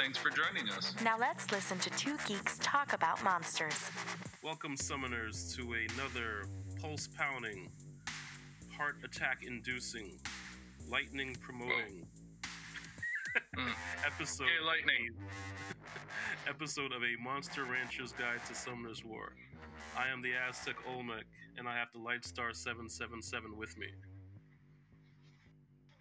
thanks for joining us. Now let's listen to two geeks talk about monsters. Welcome, summoners, to another pulse pounding, heart attack inducing, hmm. lightning promoting episode. Hey, lightning. episode of a Monster Rancher's Guide to Summoner's War. I am the Aztec Olmec, and I have the Lightstar 777 with me.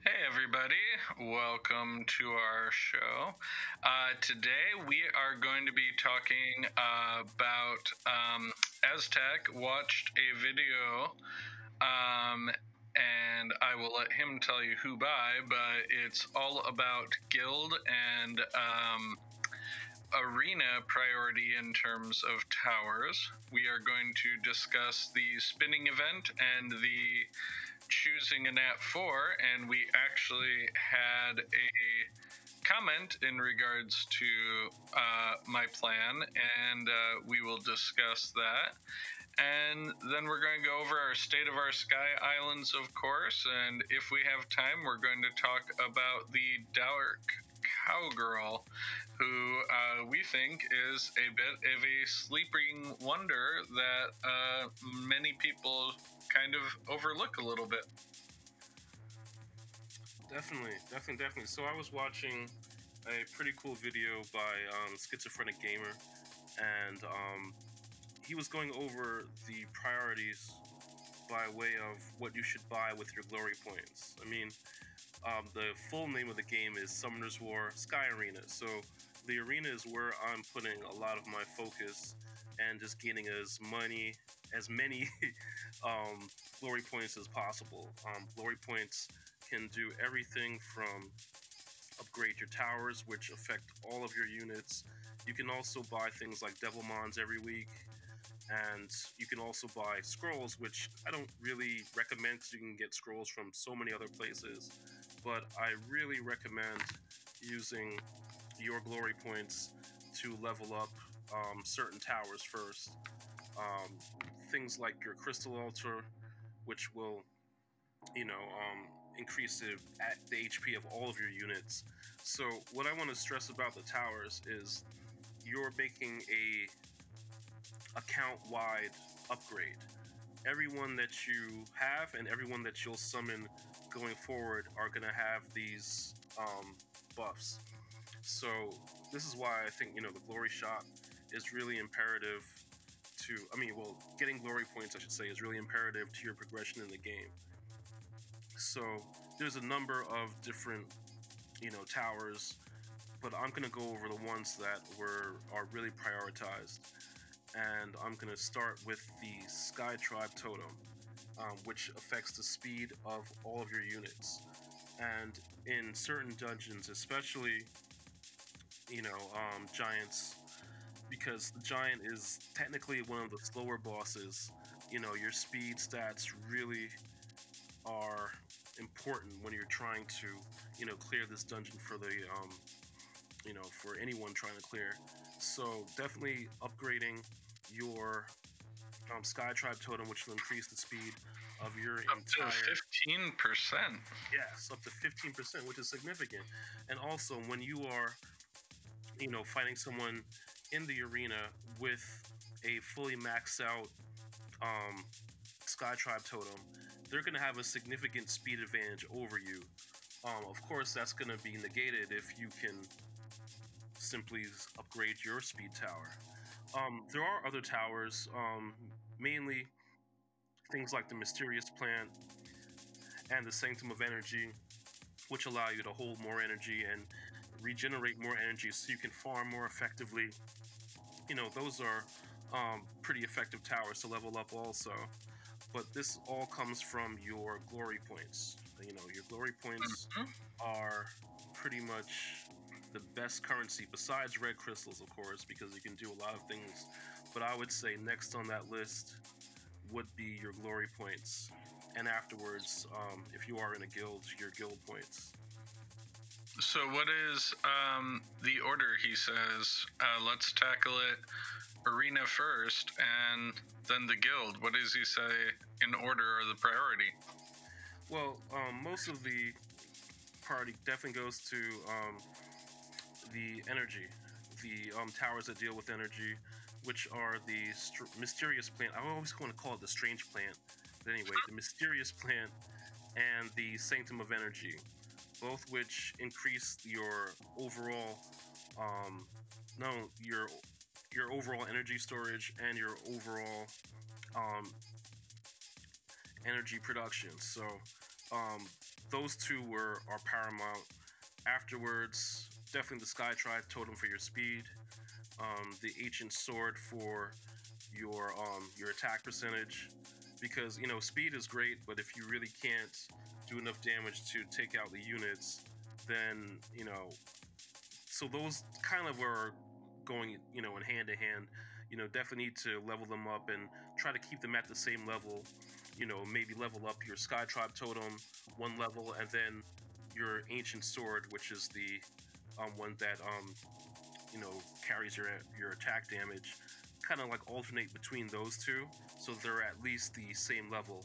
Hey, everybody. Welcome to our show. Uh, today, we are going to be talking uh, about um, Aztec watched a video, um, and I will let him tell you who by, but it's all about guild and um, arena priority in terms of towers. We are going to discuss the spinning event and the choosing a nat 4 and we actually had a comment in regards to uh, my plan and uh, we will discuss that. And then we're going to go over our state of our sky islands of course and if we have time we're going to talk about the dark cowgirl who uh, we think is a bit of a sleeping wonder that uh, many people kind of overlook a little bit. Definitely, definitely, definitely. So I was watching a pretty cool video by um, Schizophrenic Gamer, and um, he was going over the priorities by way of what you should buy with your glory points. I mean, um, the full name of the game is Summoner's War Sky Arena. So the arena is where I'm putting a lot of my focus and just gaining as money, as many um, glory points as possible. Um, glory points can do everything from upgrade your towers, which affect all of your units. You can also buy things like Devil Mons every week, and you can also buy scrolls, which I don't really recommend you can get scrolls from so many other places. But I really recommend using your glory points to level up um, certain towers first. Um, things like your crystal altar, which will, you know, um, increase the, at the HP of all of your units. So what I want to stress about the towers is you're making a account-wide upgrade. Everyone that you have and everyone that you'll summon going forward are going to have these um, buffs. So this is why I think you know the glory shot is really imperative to. I mean, well, getting glory points, I should say, is really imperative to your progression in the game. So there's a number of different, you know, towers, but I'm gonna go over the ones that were are really prioritized, and I'm gonna start with the Sky Tribe Totem, um, which affects the speed of all of your units, and in certain dungeons, especially, you know, um, giants, because the giant is technically one of the slower bosses. You know, your speed stats really are important when you're trying to, you know, clear this dungeon for the, um, you know, for anyone trying to clear. So definitely upgrading your um, Sky Tribe Totem, which will increase the speed of your Up to entire. 15%. Yes, up to 15%, which is significant. And also, when you are, you know, fighting someone in the arena with a fully maxed out um, Sky Tribe totem, they're going to have a significant speed advantage over you. Um, of course, that's going to be negated if you can simply upgrade your speed tower. Um, there are other towers, um, mainly things like the Mysterious Plant and the Sanctum of Energy, which allow you to hold more energy and regenerate more energy so you can farm more effectively. You know, those are um, pretty effective towers to level up also. But this all comes from your glory points. You know, your glory points Mhm. are pretty much the best currency besides red crystals, of course, because you can do a lot of things. But I would say next on that list would be your glory points, and afterwards, um, if you are in a guild, your guild points. So, what is um, the order? He says, uh, let's tackle it arena first and then the guild. What does he say in order or the priority? Well, um, most of the priority definitely goes to um, the energy, the um, towers that deal with energy, which are the str- mysterious plant. I always want to call it the strange plant. But anyway, the mysterious plant and the sanctum of energy, both which increase your overall, um, no, your your overall energy storage and your overall um, energy production. So um, those two were are paramount. Afterwards, definitely the Sky Tribe totem for your speed, um, the Ancient Sword for your um, your attack percentage, because you know speed is great, but if you really can't do enough damage to take out the units, then you know. So those kind of were going, you know, in hand to hand. You know, definitely need to level them up and try to keep them at the same level. You know, maybe level up your Sky Tribe totem one level, and then your Ancient Sword, which is the um, one that um, you know carries your your attack damage. Kind of like alternate between those two, so they're at least the same level.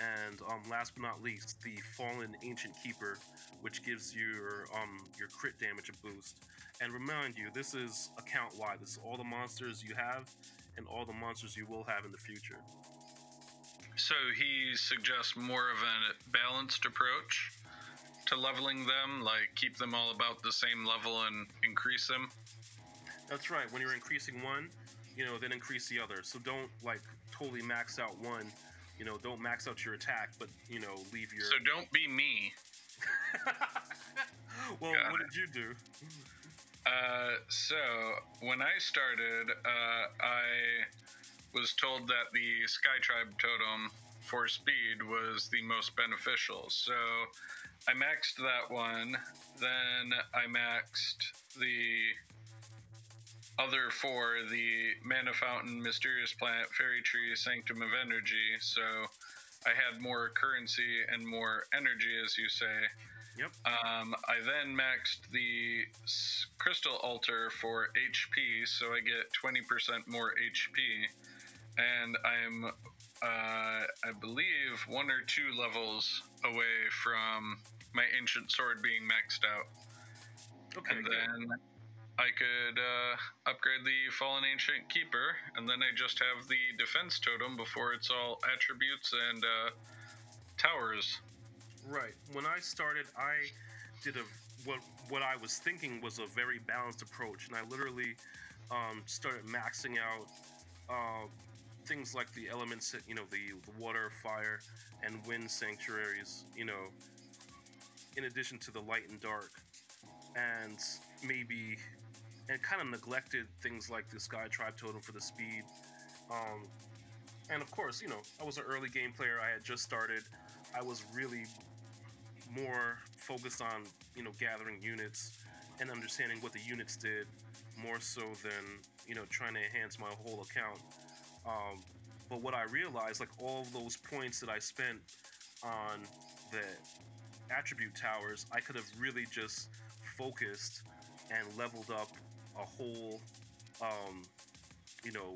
And um, last but not least, the Fallen Ancient Keeper, which gives your um, your crit damage a boost. And remind you, this is account wide. This is all the monsters you have and all the monsters you will have in the future. So he suggests more of a balanced approach to leveling them, like keep them all about the same level and increase them. That's right. When you're increasing one, you know, then increase the other. So don't like totally max out one. You know, don't max out your attack, but you know, leave your. So don't be me. well, Got what it. did you do? Uh, so when I started, uh, I was told that the Sky Tribe totem for speed was the most beneficial. So I maxed that one. Then I maxed the other four the Mana Fountain, Mysterious Plant, Fairy Tree, Sanctum of Energy. So I had more currency and more energy, as you say. Yep. Um, I then maxed the crystal altar for HP, so I get 20% more HP. And I'm, uh, I believe, one or two levels away from my ancient sword being maxed out. Okay. and good. then I could uh, upgrade the Fallen Ancient Keeper, and then I just have the defense totem before it's all attributes and uh, towers. Right. When I started, I did a what what I was thinking was a very balanced approach, and I literally um, started maxing out uh, things like the elements, you know, the, the water, fire, and wind sanctuaries. You know, in addition to the light and dark, and maybe and kind of neglected things like the Sky Tribe totem for the speed. Um, and of course, you know, I was an early game player. I had just started. I was really more focused on you know gathering units and understanding what the units did more so than you know trying to enhance my whole account um, but what i realized like all those points that i spent on the attribute towers i could have really just focused and leveled up a whole um, you know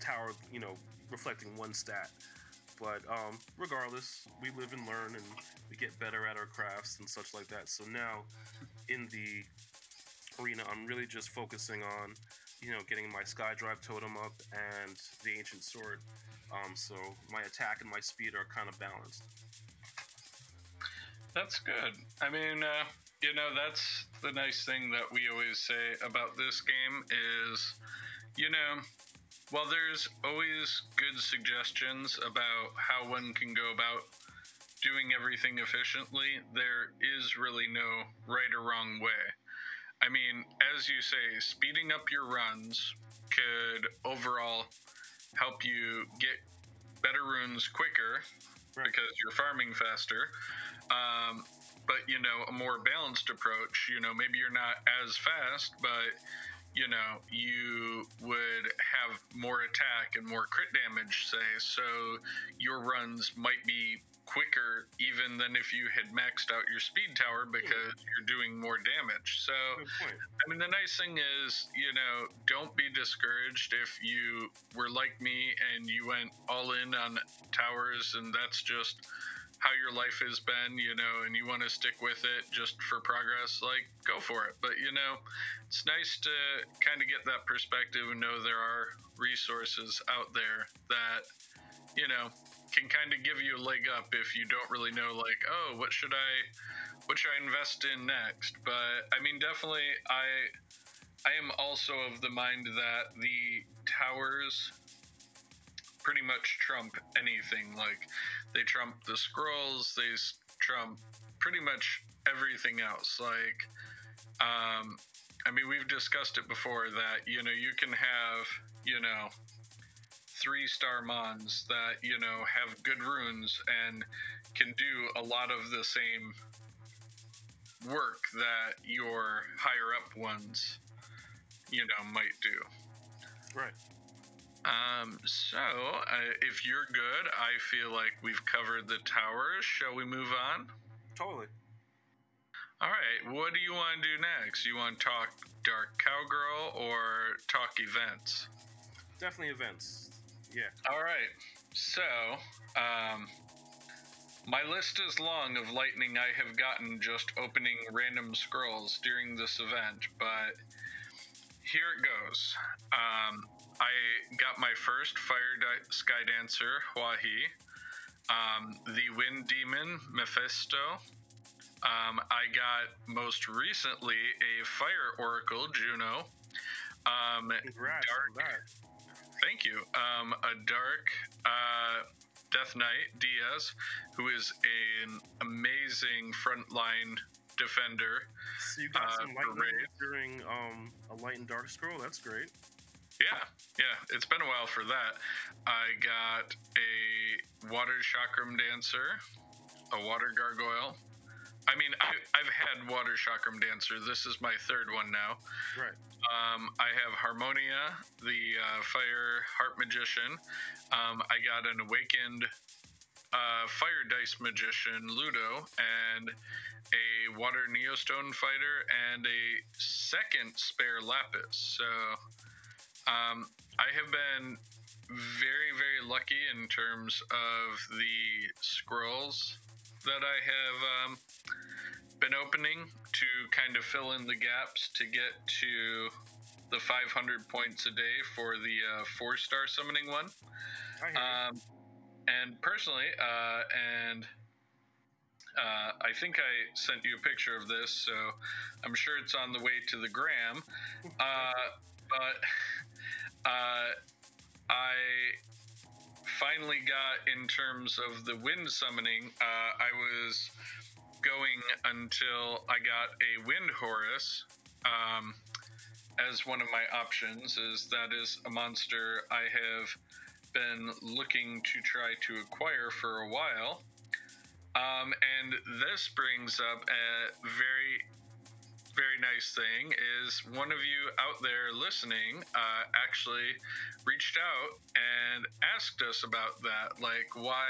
tower you know reflecting one stat but um, regardless, we live and learn, and we get better at our crafts and such like that. So now, in the arena, I'm really just focusing on, you know, getting my Sky Tribe totem up and the Ancient Sword. Um, so my attack and my speed are kind of balanced. That's good. I mean, uh, you know, that's the nice thing that we always say about this game is, you know, while there's always good suggestions about how one can go about doing everything efficiently, there is really no right or wrong way. I mean, as you say, speeding up your runs could overall help you get better runes quicker Right. because you're farming faster. Um, but you know, a more balanced approach. You know, maybe you're not as fast, but you know, you would have more attack and more crit damage, say, so your runs might be quicker even than if you had maxed out your speed tower hmm. because you're doing more damage. So, I mean, the nice thing is, you know, don't be discouraged if you were like me and you went all in on towers and that's just how your life has been, you know, and you want to stick with it just for progress, like go for it. But, you know, it's nice to kind of get that perspective and know there are resources out there that, you know, can kind of give you a leg up if you don't really know like oh what should i what should i invest in next? But i mean definitely i i am also of the mind that the towers pretty much trump anything. Like they trump the scrolls they trump pretty much everything else. Like um i mean we've discussed it before that you know you can have you know three star mons that you know have good runes and can do a lot of the same work that your higher up ones you know might do. Right. Um so uh, if you're good i feel like we've covered the towers. Shall we move on? Totally. All right what do you want to do next? You want to talk dark cowgirl or talk events? Definitely events yeah. All right. So, um, my list is long of lightning I have gotten just opening random scrolls during this event, but here it goes. Um, I got my first Fire Di- Sky Dancer, Hwahee, um, the Wind Demon, Mephisto. Um, I got most recently a Fire Oracle, Juno. Um, Congrats Dark, on that Thank you. Um, a dark uh, Death Knight Diaz, who is an amazing frontline defender. So you got uh, some lightning during um, a light and dark scroll. That's great. Yeah, yeah. It's been a while for that. I got a water chakram dancer, a water gargoyle. I mean, I, have had water chakram dancer. This is my third one now. Right. Um, I have Harmonia, the uh, fire heart magician. Um, I got an awakened uh, fire dice magician, Ludo, and a water neostone fighter, and a second spare lapis. So um, I have been very, very lucky in terms of the scrolls that I have um, been opening to kind of fill in the gaps to get to the 500 points a day for the uh, four star summoning one. Um, and personally, uh, and uh, I think I sent you a picture of this, so I'm sure it's on the way to the gram. Uh, but uh, I finally got in terms of the wind summoning. Uh, I was going until I got a Wind Horus um, as one of my options. Is that is a monster I have been looking to try to acquire for a while. Um, and this brings up a very very nice thing is one of you out there listening uh, actually reached out and asked us about that like why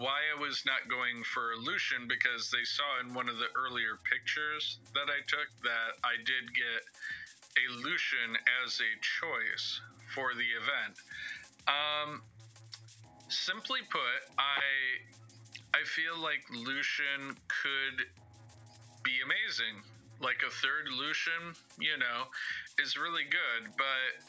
why I was not going for Lushen because they saw in one of the earlier pictures that I took that I did get a Lushen as a choice for the event. Um, simply put, I I feel like Lushen could be amazing. Like a third Lushen, you know, is really good, but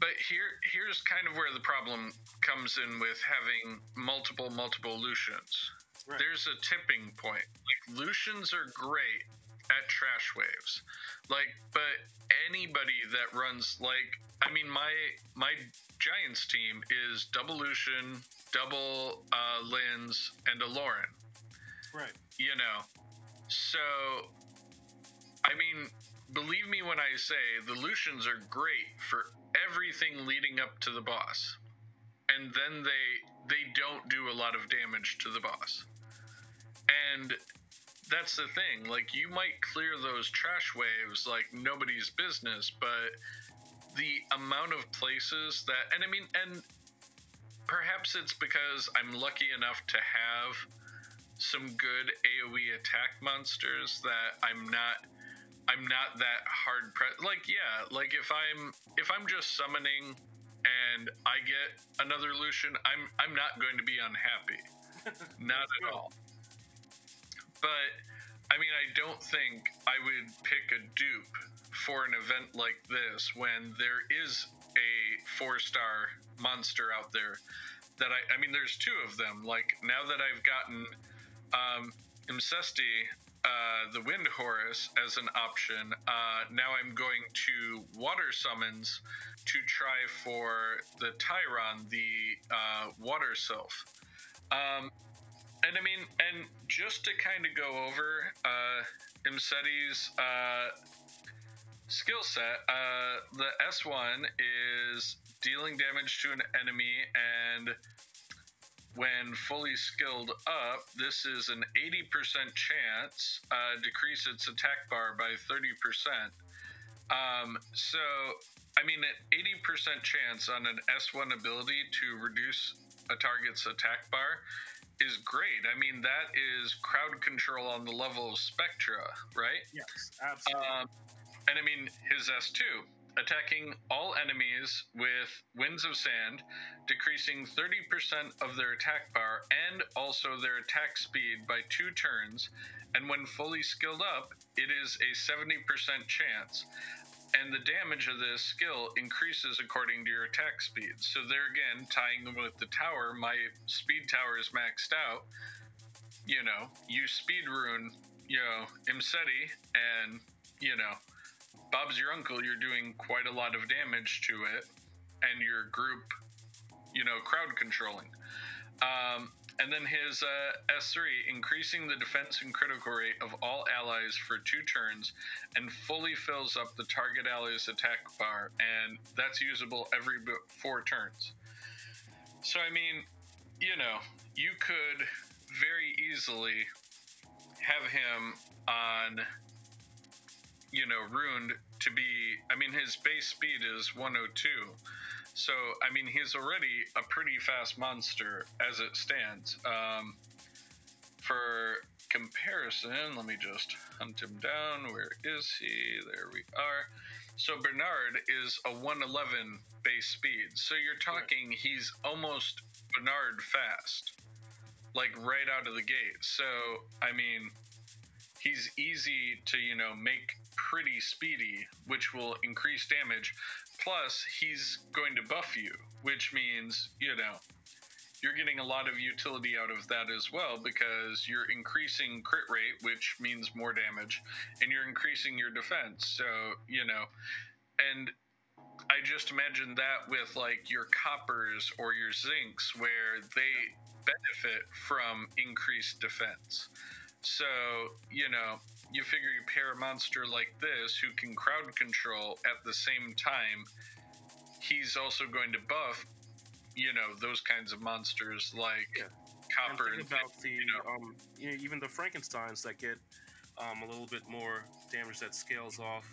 but here here's kind of where the problem comes in with having multiple multiple Lushens. Right. There's a tipping point. Like Lushens are great at trash waves. Like but anybody that runs like I mean my my Giants team is double Lushen, double uh, Lins, and a Lauren. Right. You know. So I mean, believe me when I say the Lushens are great for everything leading up to the boss. And then they they don't do a lot of damage to the boss. And that's the thing. Like, you might clear those trash waves like nobody's business, but the amount of places that, and I mean, and perhaps it's because I'm lucky enough to have some good AoE attack monsters that I'm not I'm not that hard pressed. Like yeah, like if I'm if I'm just summoning and I get another Lushen, I'm I'm not going to be unhappy. not at all. But I mean, I don't think I would pick a dupe for an event like this when there is a four star monster out there that I I mean there's two of them. Like now that I've gotten um Imesety uh, the Wind Horus as an option. Uh, now I'm going to water summons to try for the Tyron, the uh, water sylph. Um, and I mean, and just to kind of go over uh, Imesety's uh, skill set, uh, the S1 is dealing damage to an enemy and when fully skilled up, this is an 80% chance, uh, decrease its attack bar by 30%. Um, so, I mean, an 80% chance on an S1 ability to reduce a target's attack bar is great. I mean, that is crowd control on the level of Spectra, right? Yes, absolutely. Um, and I mean, his S2 attacking all enemies with Winds of Sand, decreasing 30% of their attack bar and also their attack speed by two turns. And when fully skilled up, it is a 70% chance. And the damage of this skill increases according to your attack speed. So, there again, tying them with the tower, my speed tower is maxed out. You know, you speed rune, you know, Imesety, and, you know, Bob's your uncle, you're doing quite a lot of damage to it, and your group, you know, crowd controlling. Um, and then his uh, S3, increasing the defense and critical rate of all allies for two turns and fully fills up the target ally's attack bar, and that's usable every four turns. So, I mean, you know, you could very easily have him on you know, ruined to be. I mean, his base speed is 102. So, I mean, he's already a pretty fast monster as it stands. Um, for comparison, let me just hunt him down. Where is he? There we are. So, Bernard is a 111 base speed. So, you're talking he's almost Bernard fast, like right out of the gate. So, I mean, he's easy to, you know, make pretty speedy, which will increase damage. Plus, he's going to buff you, which means, you know, you're getting a lot of utility out of that as well because you're increasing crit rate, which means more damage, and you're increasing your defense. So, you know, and I just imagine that with like your coppers or your zincs where they benefit from increased defense. So, you know, you figure you pair a monster like this who can crowd control at the same time, he's also going to buff, you know, those kinds of monsters like yeah. Copper. And, about the you know, um, you know, even the Frankenstein's that get um, a little bit more damage that scales off.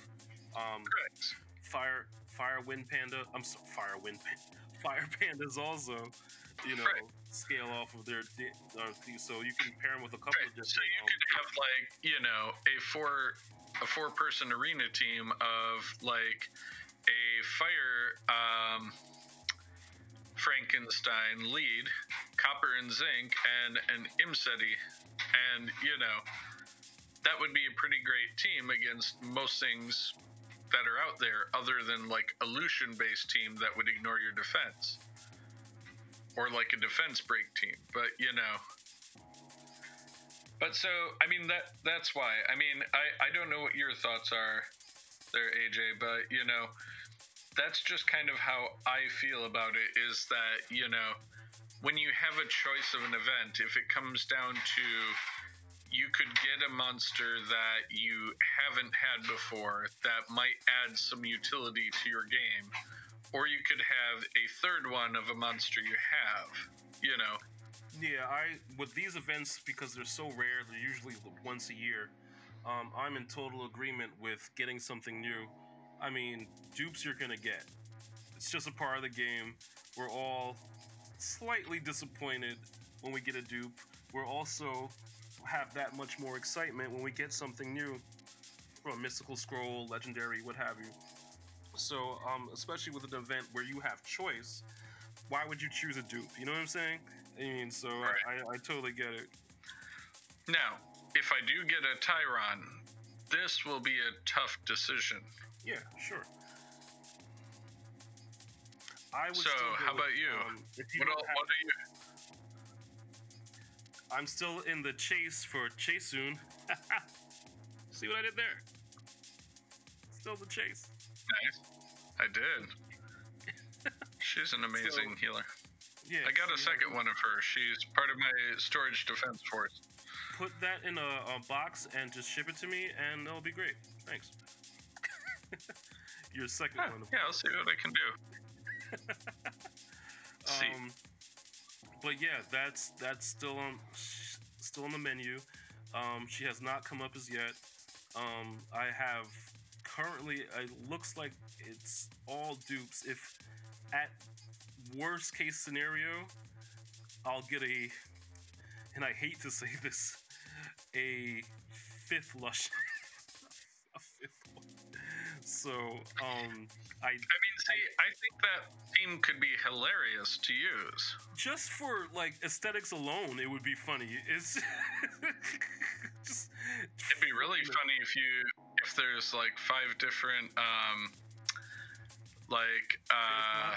Um, Correct. Fire, fire, wind panda. I'm sorry, fire, wind, fire pandas also you know, right. Scale off of their uh, so you can pair them with a couple right. of different. So you um, could have like you know a four a four person arena team of like a fire um, Frankenstein lead, copper and zinc, and an Imesety, and you know that would be a pretty great team against most things that are out there, other than like a Lushen based team that would ignore your defense or like a defense break team. But you know, but so I mean that that's why. I mean I I don't know what your thoughts are there, AJ, but you know that's just kind of how I feel about it. Is that you know when you have a choice of an event, if it comes down to you could get a monster that you haven't had before that might add some utility to your game or you could have a third one of a monster you have, you know, Yeah, I with these events because they're so rare, they're usually once a year. Um, I'm in total agreement with getting something new. I mean, dupes you're gonna get. It's just a part of the game. We're all slightly disappointed when we get a dupe. We're also have that much more excitement when we get something new from mystical scroll, legendary, what have you. So, um, especially with an event where you have choice, why would you choose a dupe? You know what I'm saying? I mean, so Right. I, I totally get it. Now, if I do get a Tyron, this will be a tough decision. Yeah, sure. I would So, how with, about you? Um, you What, have- what are you? I'm still in the chase for Chasun. See what I did there? Still the chase. Nice. I did. She's an amazing healer. Yeah. I got a second one of her. She's part of my storage defense force. Put that in a, a box and just ship it to me, and that'll be great. Thanks. Your second Huh, one. of yeah, I'll see what I can do. see. Um, but yeah, that's that's still on still on the menu. Um, she has not come up as yet. Um, I have currently. It looks like it's all dupes. If at worst case scenario, I'll get a, and I hate to say this, a fifth lush. a fifth one. So um, I I mean, see, I think that theme could be hilarious to use. just for like aesthetics alone, it would be funny. It's just It'd be really funny if you if there's like five different um like uh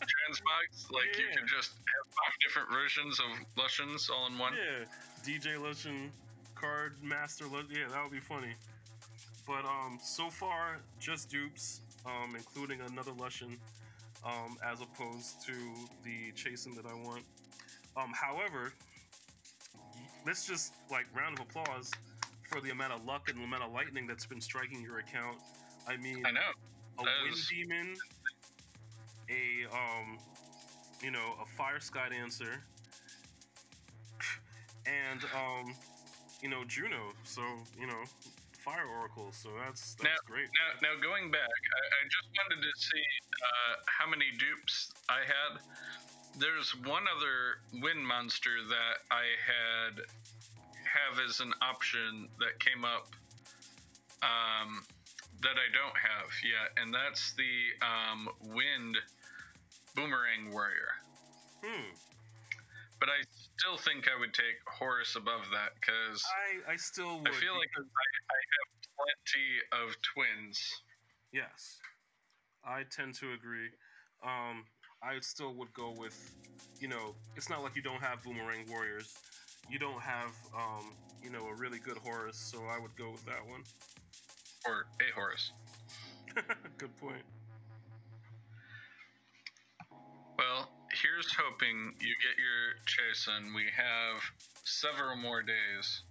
transmogs. Like you Yeah. could just have five different versions of Lushens all in one. Yeah, DJ Lushen, Card Master. Lu- Yeah, that would be funny. But um, so far, just dupes, um, including another Lushen, um, as opposed to the chasing that I want. Um, however, let's just like round of applause for the amount of luck and the amount of lightning that's been striking your account. I mean, I know. a That wind is- demon, a um, you know, a fire sky dancer, and um, you know, Juno. So you know, fire oracle. So that's that's Now- great. Now, now going back, I, I just wanted to see uh, how many dupes I had. There's one other wind monster that I had have as an option that came up um, that I don't have yet, and that's the um, wind boomerang warrior. Hmm. But I still think I would take Horus above that because I I still would. I feel like I, I have plenty of twins. Yes, I tend to agree. Um, I still would go with, you know, it's not like you don't have boomerang warriors. You don't have, um, you know, a really good Horus, so I would go with that one. Or a Horus. good point. Well, here's hoping you get your Chasun. We have several more days.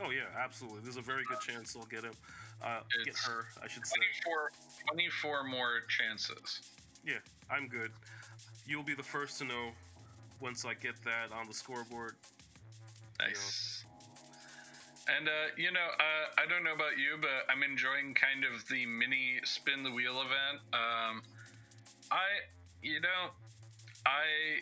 Oh yeah, absolutely. There's a very good chance they'll get him. Uh, get her, I should say. 24, 24 more chances. Yeah, I'm good. You'll be the first to know once I get that on the scoreboard. Nice. And, uh, you know, uh, I don't know about you, but I'm enjoying kind of the mini spin the wheel event. Um, I, you know, I,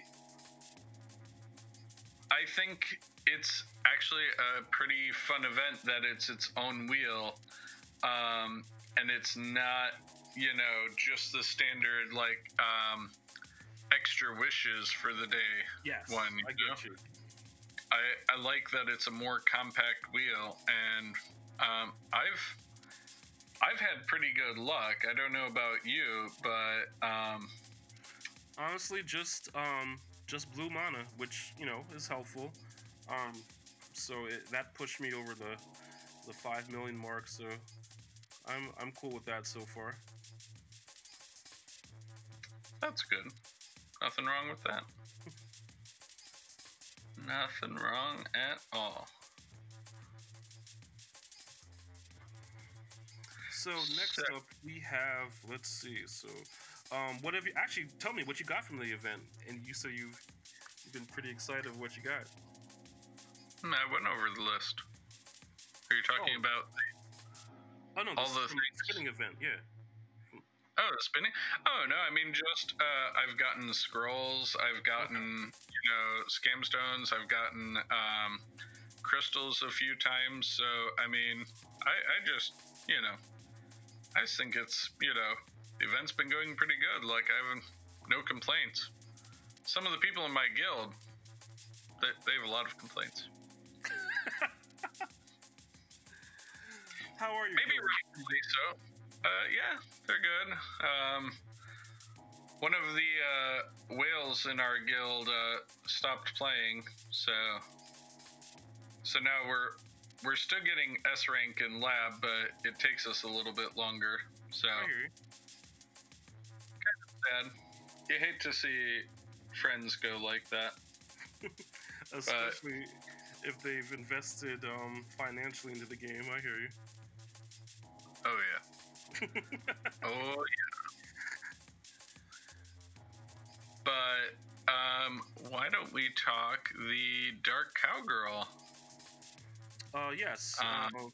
I think it's actually a pretty fun event that it's its own wheel, um, and it's not, you know, just the standard like um, extra wishes for the day Yes, One, I you get you. I, I like that it's a more compact wheel, and um, I've I've had pretty good luck. I don't know about you, but um, Honestly, just um, just blue mana, which you know is helpful. Um, so it, that pushed me over the the five million mark. So I'm I'm cool with that so far. that's good. Nothing wrong with that. Nothing wrong at all. So next up we have let's see. So um, what have you actually tell me what you got from the event? And you so you you been pretty excited of what you got. Hmm, I went over the list. Are you talking Oh. about Oh no, All this the is from the things. spinning event. Yeah. Oh, the spinning? Oh, no, I mean, just, uh, I've gotten scrolls, I've gotten, you know, scam stones, I've gotten, um, crystals a few times, so, I mean, I, I just, you know, I just think it's, you know, the event's been going pretty good. Like, I have no complaints. Some of the people in my guild, they, they have a lot of complaints. How are you? Maybe rightfully so. Uh, yeah, they're good. Um, one of the uh, whales in our guild uh, stopped playing, so so now we're we're still getting S rank in lab, but it takes us a little bit longer. So I hear you. sad. You hate to see friends go like that. Especially if they've invested um, financially into the game. I hear you. Oh yeah. Oh yeah. But um, why don't we talk the Dark Cowgirl? Uh, yes. Um,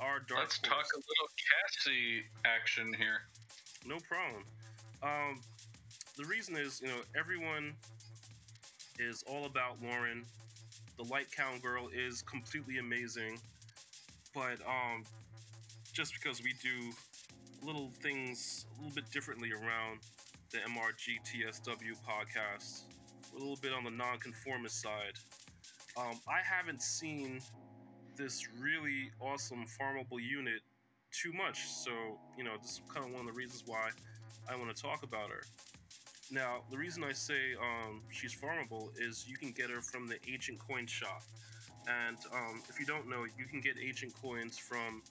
our dark. Let's Horse. talk a little Cassie action here. No problem. Um, the reason is, you know, everyone is all about Lauren. The light Cowgirl is completely amazing, but um, just because we do little things a little bit differently around the MRG TSW podcast, a little bit on the non-conformist side. Um, I haven't seen this really awesome farmable unit too much, so you know, this is kind of one of the reasons why I want to talk about her. Now, the reason I say um, she's farmable is you can get her from the Ancient Coin Shop. And um, if you don't know, you can get Ancient Coins from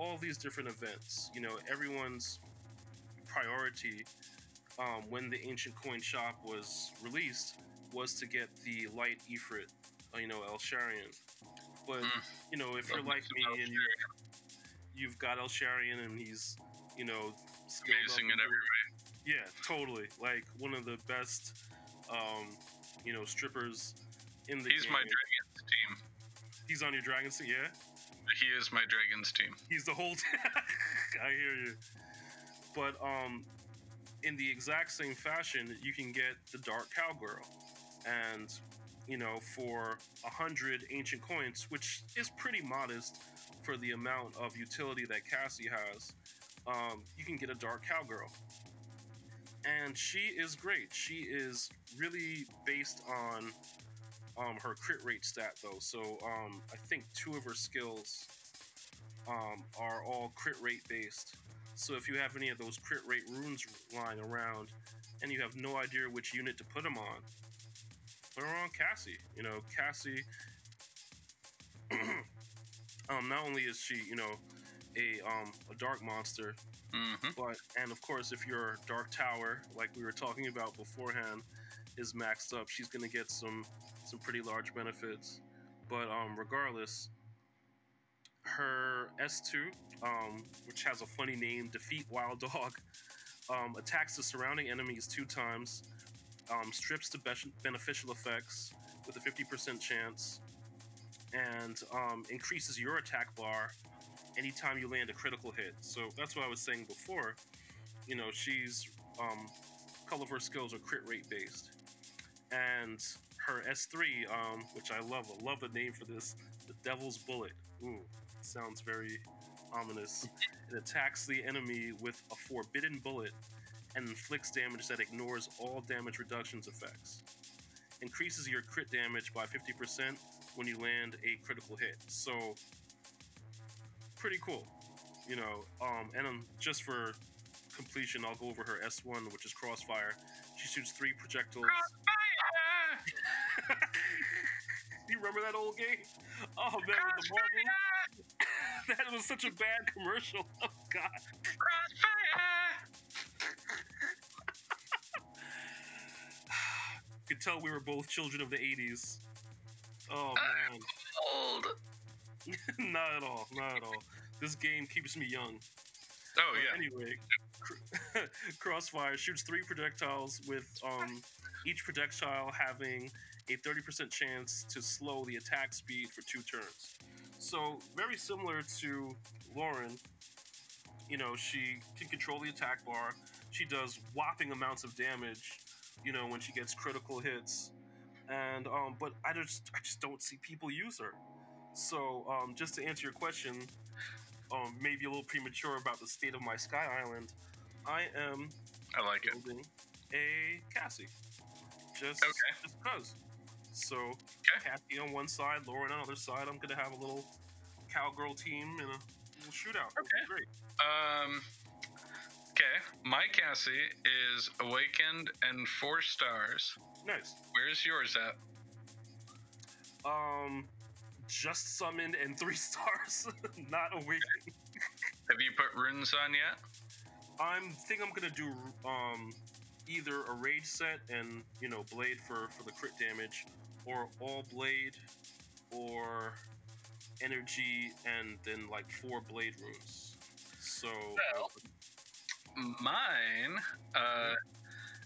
all these different events. You know, everyone's priority um, when the Ancient Coin Shop was released was to get the Light Ifrit, uh, you know, Elsharion. But, Mm. you know, if you're like me me some El and you, you've got Elsharion and he's, you know, Amazing in every way. yeah, totally. Like one of the best, um, you know, strippers in the He's game. my Dragons team. He's on your Dragon team, yeah. He is my Dragons team. He's the whole. I hear you. But um, in the exact same fashion, you can get the Dark Cowgirl, and you know, for a hundred ancient coins, which is pretty modest for the amount of utility that Cassie has, um, you can get a Dark Cowgirl. And she is great. She is really based on um, her crit rate stat, though. So um, I think two of her skills um, are all crit rate based. So if you have any of those crit rate runes lying around and you have no idea which unit to put them on, put her on Cassie. You know, Cassie. um, not only is she, you know, a um a dark monster, hmm but and of course, if your dark tower, like we were talking about beforehand, is maxed up, she's gonna get some some pretty large benefits. But um, regardless, her S2, um, which has a funny name, Defeat Wild Dog, um, attacks the surrounding enemies two times, um, strips the be- beneficial effects with a 50% chance, and um, increases your attack bar anytime you land a critical hit. So that's what I was saying before. You know, she's um, a couple of her skills are crit rate based, and her S3, um, which I love, I love the name for this, the Devil's Bullet. Ooh, sounds very ominous. It attacks the enemy with a forbidden bullet and inflicts damage that ignores all damage reductions effects. Increases your crit damage by 50% when you land a critical hit. So, pretty cool. You know, um, and um, just for completion, I'll go over her S1, which is Crossfire. She shoots three projectiles. you remember that old game? Oh man, with the that was such a bad commercial. Oh god. Crossfire Could tell we were both children of the '80s. Oh man, Old. not at all, not at all. This game keeps me young. Oh yeah. Anyway, Crossfire shoots three projectiles with um each projectile having a 30% chance to slow the attack speed for two turns. So, very similar to Lauren, you know, she can control the attack bar. She does whopping amounts of damage, you know, when she gets critical hits. And um, but I just I just don't see people use her. So um, just to answer your question, um, maybe a little premature about the state of my Sky Island. I am I like it. a Cassie. Just Okay. just cause. So Okay. Cassie on one side, Lauren on the other side. I'm gonna have a little cowgirl team in a little shootout. Okay. Great. Um. Okay, my Cassie is awakened and four stars. Nice. Where's yours at? Um, just summoned and three stars. Not awakened. Have you put runes on yet? I'm think I'm gonna do um either a rage set and you know blade for for the crit damage, or all blade, or energy and then like four blade runes. So Well, Mine, uh,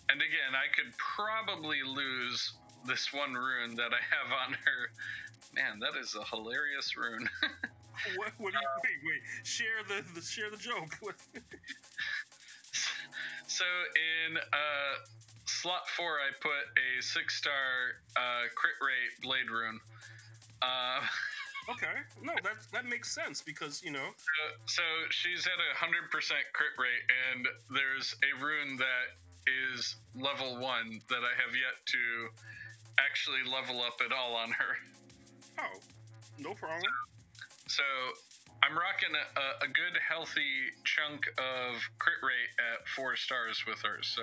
and again, I could probably lose this one rune that I have on her. Man, that is a hilarious rune. what, what do you wait wait share the, the share the joke. What- so in uh, slot four, I put a six star uh, crit rate blade rune. Uh, okay, no that that makes sense because you know so she's at a hundred percent crit rate, and there's a rune that is level one that I have yet to actually level up at all on her. oh no problem. So I'm rocking a, a, a good healthy chunk of crit rate at four stars with her. So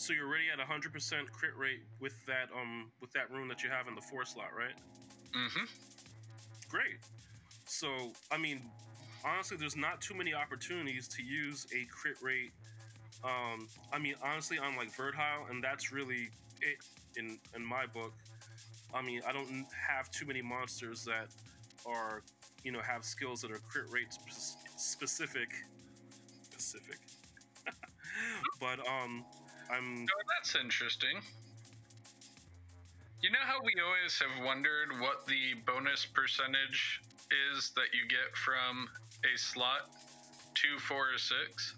So you're already at 100% crit rate with that um with that rune that you have in the four slot, right? Mm-hmm. Great. So I mean, honestly, there's not too many opportunities to use a crit rate. Um, I mean, honestly, on like Vertile, and that's really it in in my book. I mean, I don't have too many monsters that are you know have skills that are crit rate spe- specific. Specific. but um, I'm So that's interesting. You know how we always have wondered what the bonus percentage is that you get from a slot two, four, or six?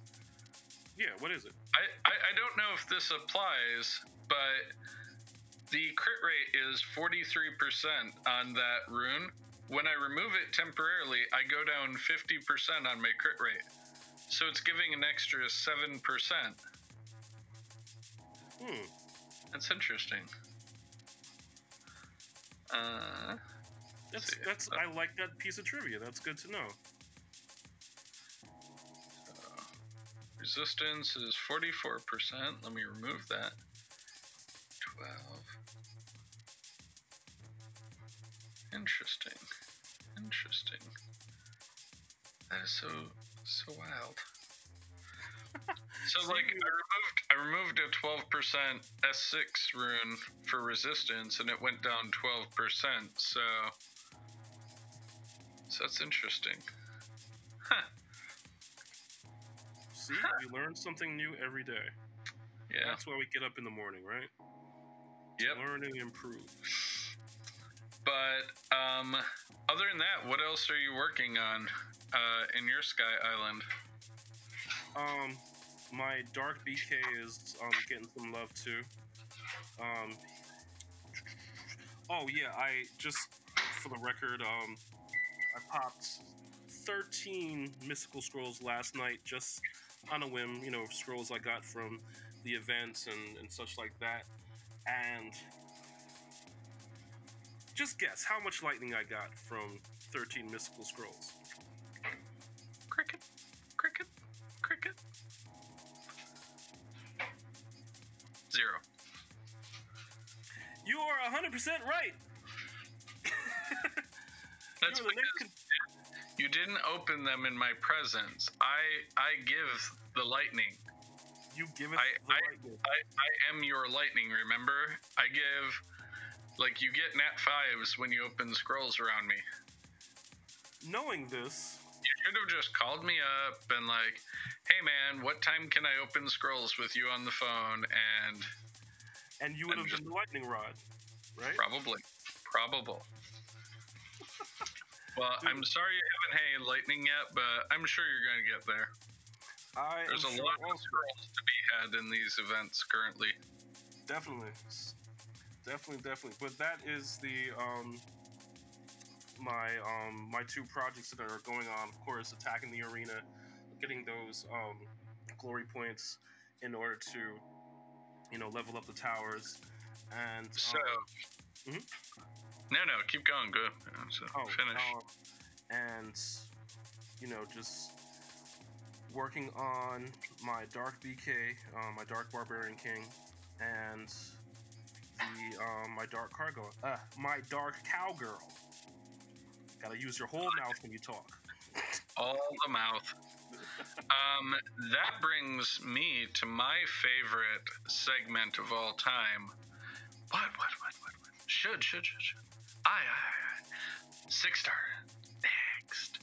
yeah. What is it? I, I, I don't know if this applies, but the crit rate is 43% on that rune. When I remove it temporarily, I go down 50% on my crit rate. So it's giving an extra 7%. Hmm. That's interesting. Uh, That's that's I like that piece of trivia. That's good to know. resistance is 44%. Let me remove that. 12. Interesting. Interesting. That is so so wild. So like I removed I removed a 12% S6 rune for resistance and it went down 12%. So so that's interesting. Huh. See, we learn something new every day. Yeah. That's why we get up in the morning, right? Yep. Learn and improve. But um, other than that, what else are you working on uh, in your Sky Island? Um, my dark BK is um getting some love too. Um. Oh yeah, I just for the record, um, I popped 13 mystical scrolls last night just on a whim. You know, scrolls I got from the events and and such like that, and just guess how much lightning I got from 13 mystical scrolls. 100% right. That's the because you didn't open them in my presence. I I give the lightning. You give it I- the I- lightning. I, I am your lightning. Remember? I give like you get nat fives when you open scrolls around me. Knowing this, You should have just called me up and like, hey man, what time can I open scrolls with you on the phone? And and you would I'm have been the lightning rod, right? Probably. Probable. well, Dude. I'm sorry you haven't had lightning yet, but I'm sure you're going to get there. I There's a sure lot of scrolls to be had in these events currently. Definitely, definitely, definitely. But that is the um my um my two projects that are going on. Of course, attacking the arena, getting those um glory points in order to you know level up the towers and So, um, Mhm. no, no, keep going. Go. Uh, So, oh, finish. um, and you know just working on my dark BK, um, my dark barbarian king, and the um, my dark cargo, uh, my dark cowgirl. Gotta use your whole mouth when you talk. All the mouth. Um, that brings me to my favorite segment of all time. What, what, what, what, what? Should, should, should, should. Aye, aye, aye. Six star. Next.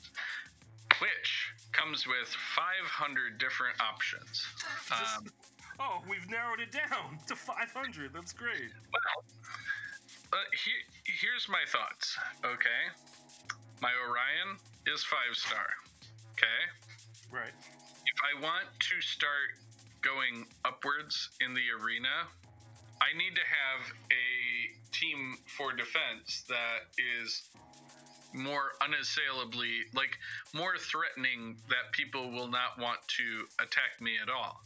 Which comes with 500 different options. Um, oh, we've narrowed it down to 500. That's great. well, uh, he, here's my thoughts, okay? My Orion is five star, okay? Right. if I want to start going upwards in the arena, I need to have a team for defense that is more unassailably, like more threatening that people will not want to attack me at all.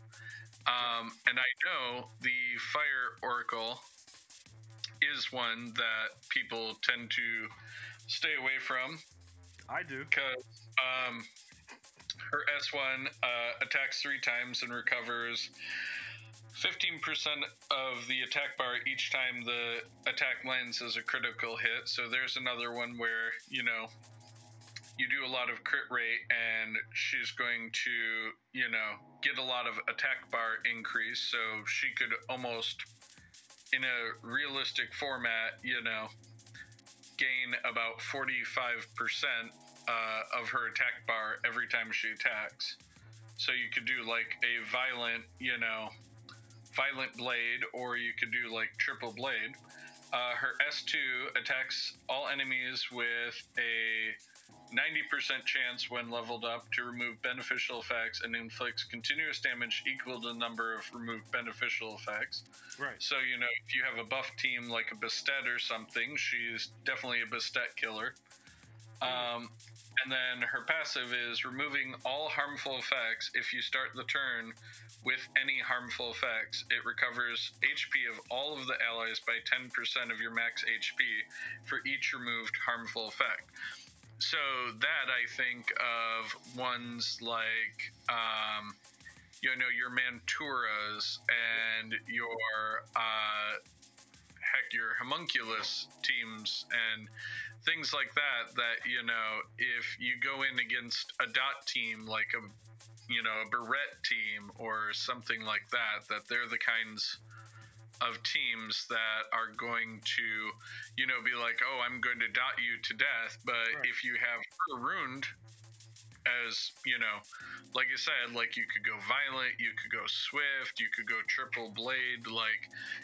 Um, and I know the Fire Oracle is one that people tend to stay away from I do. because um, her S1 uh, attacks three times and recovers 15% of the attack bar each time the attack lands as a critical hit. So there's another one where, you know, you do a lot of crit rate and she's going to, you know, get a lot of attack bar increase. So she could almost, in a realistic format, you know, gain about 45% uh, of her attack bar every time she attacks. So you could do like a violent, you know, violent blade, or you could do like triple blade. Uh, her S2 attacks all enemies with a 90% chance when leveled up to remove beneficial effects and inflicts continuous damage equal to the number of removed beneficial effects. Right. So, you know, if you have a buff team like a Bastet or something, she's definitely a Bastet killer. Um, and then her passive is removing all harmful effects. If you start the turn with any harmful effects, it recovers HP of all of the allies by 10% of your max HP for each removed harmful effect. So, that I think of ones like. Um, you know your Manturas and your uh, heck your homunculus teams and things like that. That you know if you go in against a dot team like a you know a Barrette team or something like that, that they're the kinds of teams that are going to you know be like oh I'm going to dot you to death, but Right. if you have her ruined as you know like I said, like you could go violent, you could go swift, you could go triple blade, like,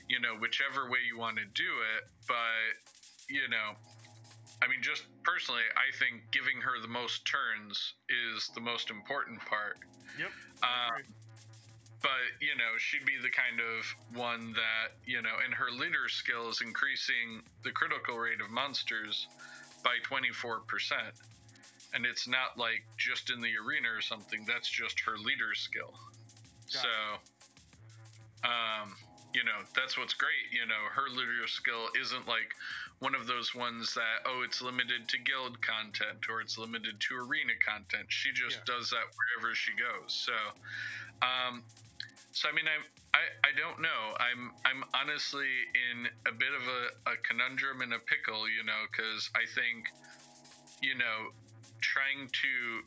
you know, whichever way you want to do it. But, you know, I mean, just personally, I think giving her the most turns is the most important part. Yep. Um, but, you know, she'd be the kind of one that, you know, and her leader skill is increasing the critical rate of monsters by 24% and it's not like just in the arena or something that's just her leader skill Gotcha. so um you know that's what's great you know her leader skill isn't like one of those ones that oh it's limited to guild content or it's limited to arena content she just Yeah. does that wherever she goes so um so i mean i'm I, I don't know. I'm I'm honestly in a bit of a, a conundrum and a pickle, you know, because I think, you know, trying to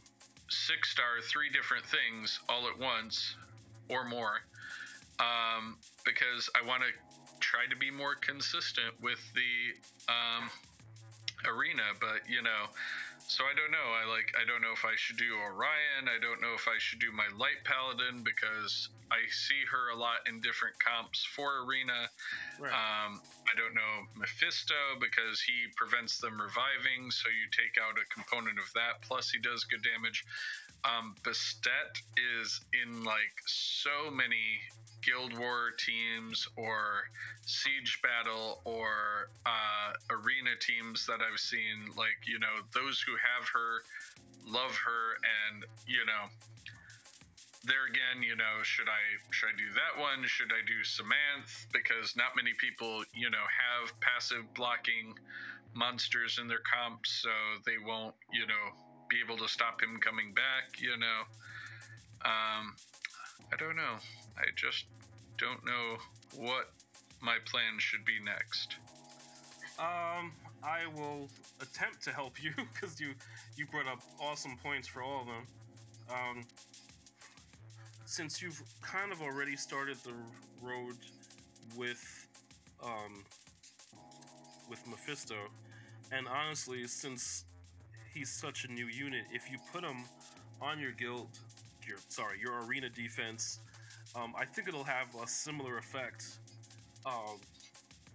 six star three different things all at once or more um, because I want to try to be more consistent with the um, arena. But, you know, so I don't know. I like I don't know if I should do Orion. I don't know if I should do my light paladin because I see her a lot in different comps for arena. Right. Um, I don't know Mephisto because he prevents them reviving, so you take out a component of that. Plus, he does good damage. Um, Bastet is in like so many Guild War teams or Siege Battle or uh, Arena teams that I've seen. Like, you know, those who have her love her, and, you know, there again, you know, should I should I do that one? Should I do Samanth? Because not many people, you know, have passive blocking monsters in their comps, so they won't, you know, be able to stop him coming back. You know, um, I don't know. I just don't know what my plan should be next. Um, I will attempt to help you because you you brought up awesome points for all of them. Um, since you've kind of already started the road with um with Mephisto, and honestly, since he's such a new unit, if you put him on your guild, your sorry, your arena defense, um, I think it'll have a similar effect um,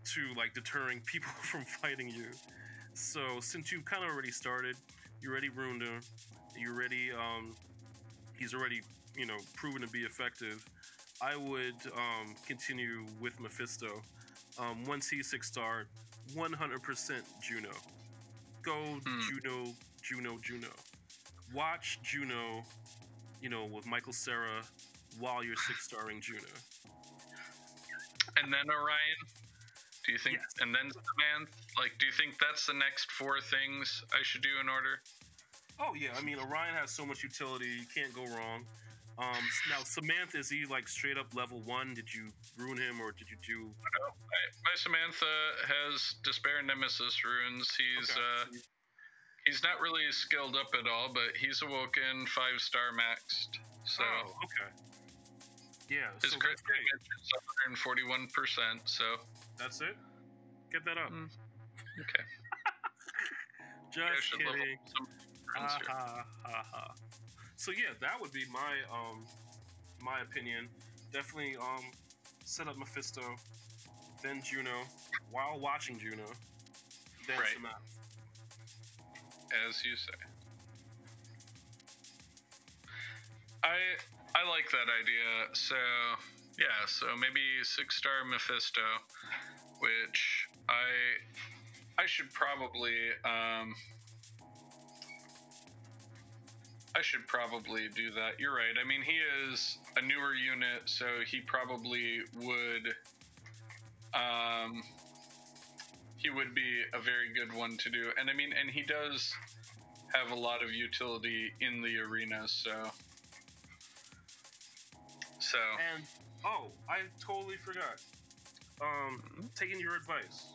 to like deterring people from fighting you. So since you kind of already started, you already ruined him. You already um, he's already you know proven to be effective. I would um, continue with Mephisto. Um, once he's six star, 100% Juno. Go Hmm. Juno, Juno, Juno. Watch Juno, you know, with Michael Cera while you're six starring Juno. And then Orion. Do you think? Yes. And then Samanth. Like, do you think that's the next four things I should do in order? Oh yeah, I mean Orion has so much utility, you can't go wrong. Um, now Samantha is he like straight up level one? Did you ruin him or did you do? I, my Samantha has Despair Nemesis runes. He's Okay, uh, he's not really skilled up at all, but he's awoken five star maxed. So oh, okay. Yeah, his so crit damage is 141 percent. So That's it. Get that up. Mm, okay, Just kidding. up some runes Ha ha ha ha. So yeah, that would be my um my opinion. Definitely um set up Mephisto, then Juno, while watching Juno, then Right. Samantha. as you say. I I like that idea. So yeah, so maybe six star Mephisto, which I I should probably um I should probably do that. You're right. I mean, he is a newer unit, so he probably would um he would be a very good one to do. And I mean, and he does have a lot of utility in the arena, so so And oh, I totally forgot. Um, taking your advice.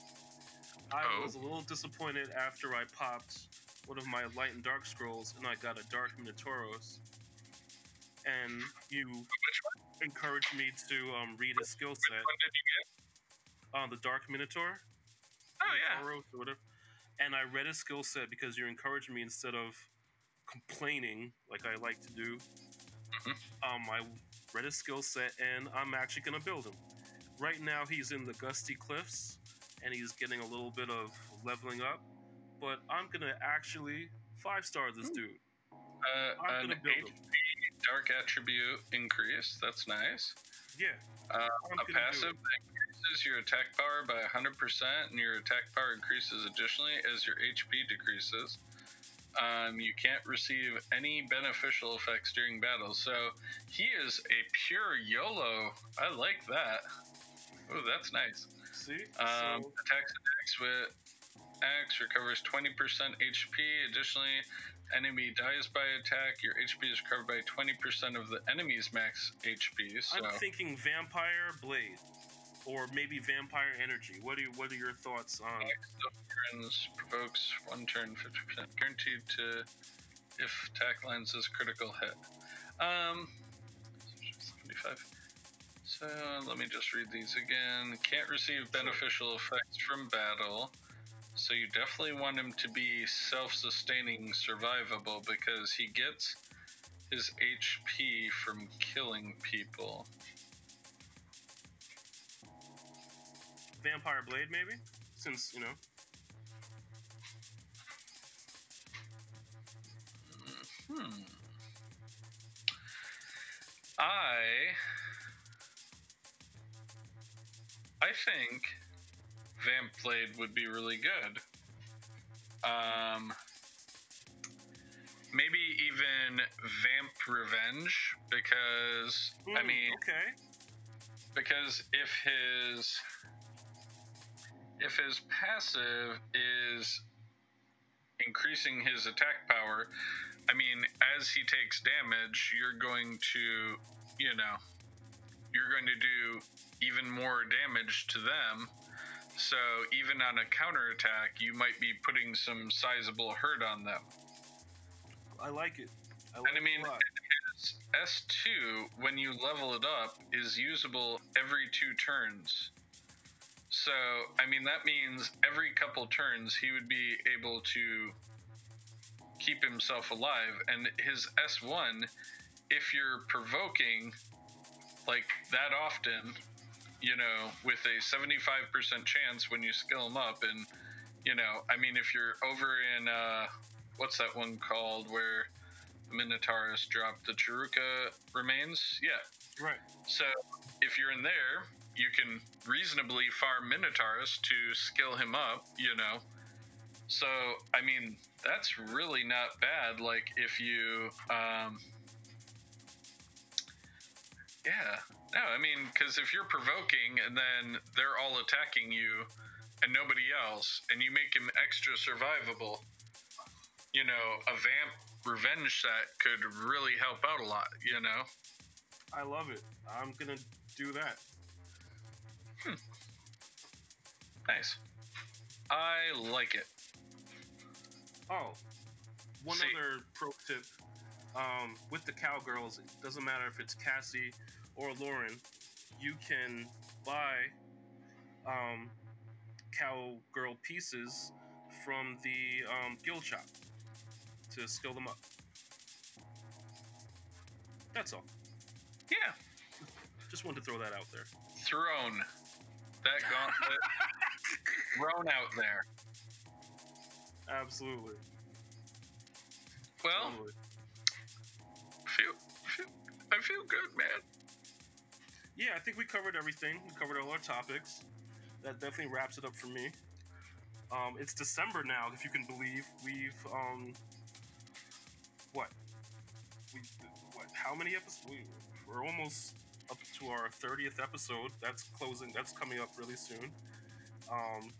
I Oh. was a little disappointed after I popped one of my light and dark scrolls and I got a dark Minotauros. And you encouraged me to um, read his skill which set one did you get? on the Dark Minotaur. Oh yeah. Minotauros or whatever. And I read his skill set because you encouraged me instead of complaining like I like to do. Mm-hmm. Um, I read his skill set and I'm actually gonna build him. Right now he's in the Gusty Cliffs and he's getting a little bit of leveling up, but I'm gonna actually five star this dude. Uh, I'm an gonna build him. HP dark attribute increase. That's nice. Yeah. Uh, a passive that increases your attack power by 100%, and your attack power increases additionally as your HP decreases. Um, you can't receive any beneficial effects during battle. So he is a pure YOLO. I like that. Oh, that's nice. See? Um, so attacks attacks with axe recovers 20% HP. Additionally, enemy dies by attack. Your HP is recovered by 20% of the enemy's max HP. So I'm thinking Vampire Blade. Or maybe Vampire Energy. What you, what are your thoughts on Axe provokes one turn 50% guaranteed to if attack lands as critical hit. Um, 75. So let me just read these again. Can't receive beneficial effects from battle. So you definitely want him to be self-sustaining, survivable because he gets his HP from killing people. Vampire Blade, maybe? Since, you know. Hmm. I I think Vamp Blade would be really good. Um maybe even Vamp Revenge because I Hmm, mean Okay. because if his if his passive is increasing his attack power, I mean, as he takes damage, you're going to, you know, you're going to do even more damage to them. So even on a counterattack, you might be putting some sizable hurt on them. I like it. I like And I mean, it a lot. his S2, when you level it up, is usable every two turns. So, I mean, that means every couple turns he would be able to keep himself alive. And his S1, if you're provoking like that often, you know, with a 75% chance when you skill him up, and, you know, I mean, if you're over in, uh, what's that one called where the Minotauros dropped the Chiruka remains? Yeah. Right. So if you're in there, you can reasonably farm Minotauros to skill him up, you know. So I mean, that's really not bad. Like if you, um, yeah, no, I mean, because if you're provoking and then they're all attacking you and nobody else, and you make him extra survivable, you know, a vamp revenge set could really help out a lot, you know. I love it. I'm gonna do that. Nice. I like it. Oh, one See- other pro tip. Um, with the cowgirls, it doesn't matter if it's Cassie or Lauren, you can buy um, cowgirl pieces from the um, guild shop to skill them up. That's all. Yeah. Just wanted to throw that out there. Throne. That gauntlet thrown out there. Absolutely. Well, feel, feel, I feel good, man. Yeah, I think we covered everything. We covered all our topics. That definitely wraps it up for me. Um, it's December now, if you can believe. We've um, what? We what? How many episodes? We, we're almost up to our thirtieth episode. That's closing. That's coming up really soon. Um,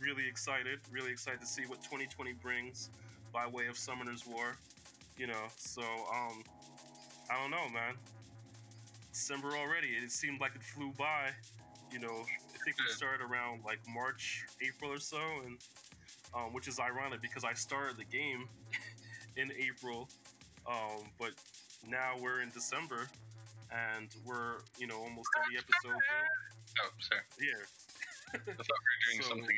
really excited. Really excited to see what 2020 brings by way of Summoner's War. You know, so um, I don't know, man. December already. It seemed like it flew by. You know, I think we started around like March, April or so, and um, which is ironic because I started the game in April, um, but now we're in December, and we're you know almost 30 episodes in. Oh, sorry. Yeah. I thought we were doing So- something.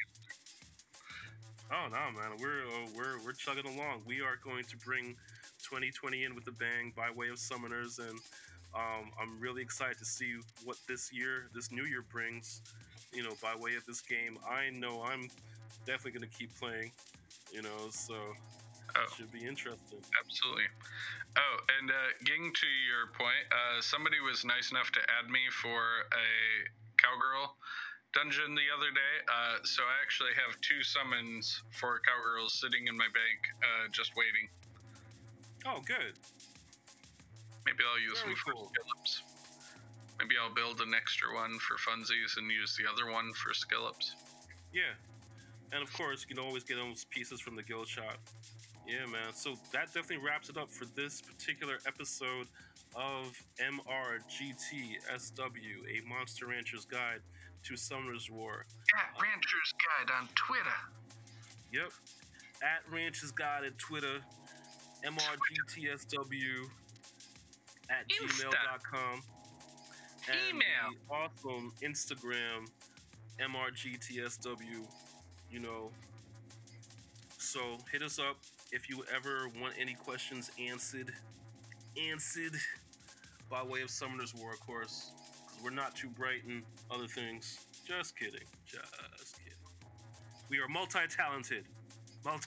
Oh no, man, we're uh, we're we're chugging along. We are going to bring 2020 in with a bang by way of summoners, and um, I'm really excited to see what this year, this new year brings. You know, by way of this game, I know I'm definitely going to keep playing. You know, so Oh. it should be interesting. Absolutely. Oh, and uh, getting to your point, uh, somebody was nice enough to add me for a cowgirl dungeon the other day. Uh, so I actually have two summons for cowgirls sitting in my bank, uh, just waiting. Oh, good. Maybe I'll use Very them for cool. skill ups. Maybe I'll build an extra one for funsies and use the other one for skill ups. Yeah. And of course, you can always get those pieces from the guild shop. Yeah, man. So that definitely wraps it up for this particular episode of MRGT SW, a Monster Rancher's Guide to Summoner's War. At uh, Rancher's Guide on Twitter. Yep. At Rancher's Guide at Twitter, MRGTSW at Insta. gmail.com. And Email. the awesome Instagram, MRGTSW you know. So hit us up if you ever want any questions answered. Answered by way of Summoner's War, of course. 'cause we're not too bright in other things. Just kidding. Just kidding. We are multi talented. Multi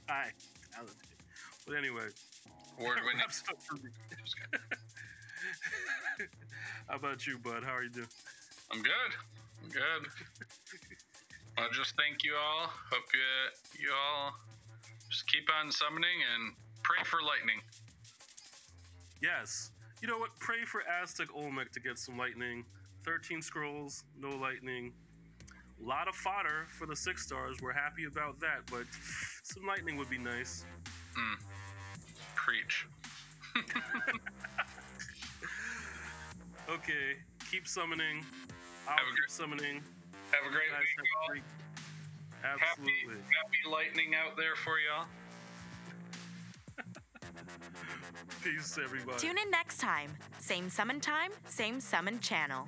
talented. But anyway, Award that winning. Wraps up for me. How about you, bud? How are you doing? I'm good. I'm good. I'll just thank you all. Hope you you all just keep on summoning and pray for lightning. Yes. You know what? Pray for Aztec Olmec to get some lightning. 13 scrolls, no lightning. A lot of fodder for the six stars. We're happy about that, but some lightning would be nice. Hmm. Preach. Okay, keep summoning. I'll Have a keep great- summoning. Have a great Guys, week, y'all. great- Happy, Absolutely. happy lightning out there for y'all. Peace, everybody. Tune in next time. Same summon time, same summon channel.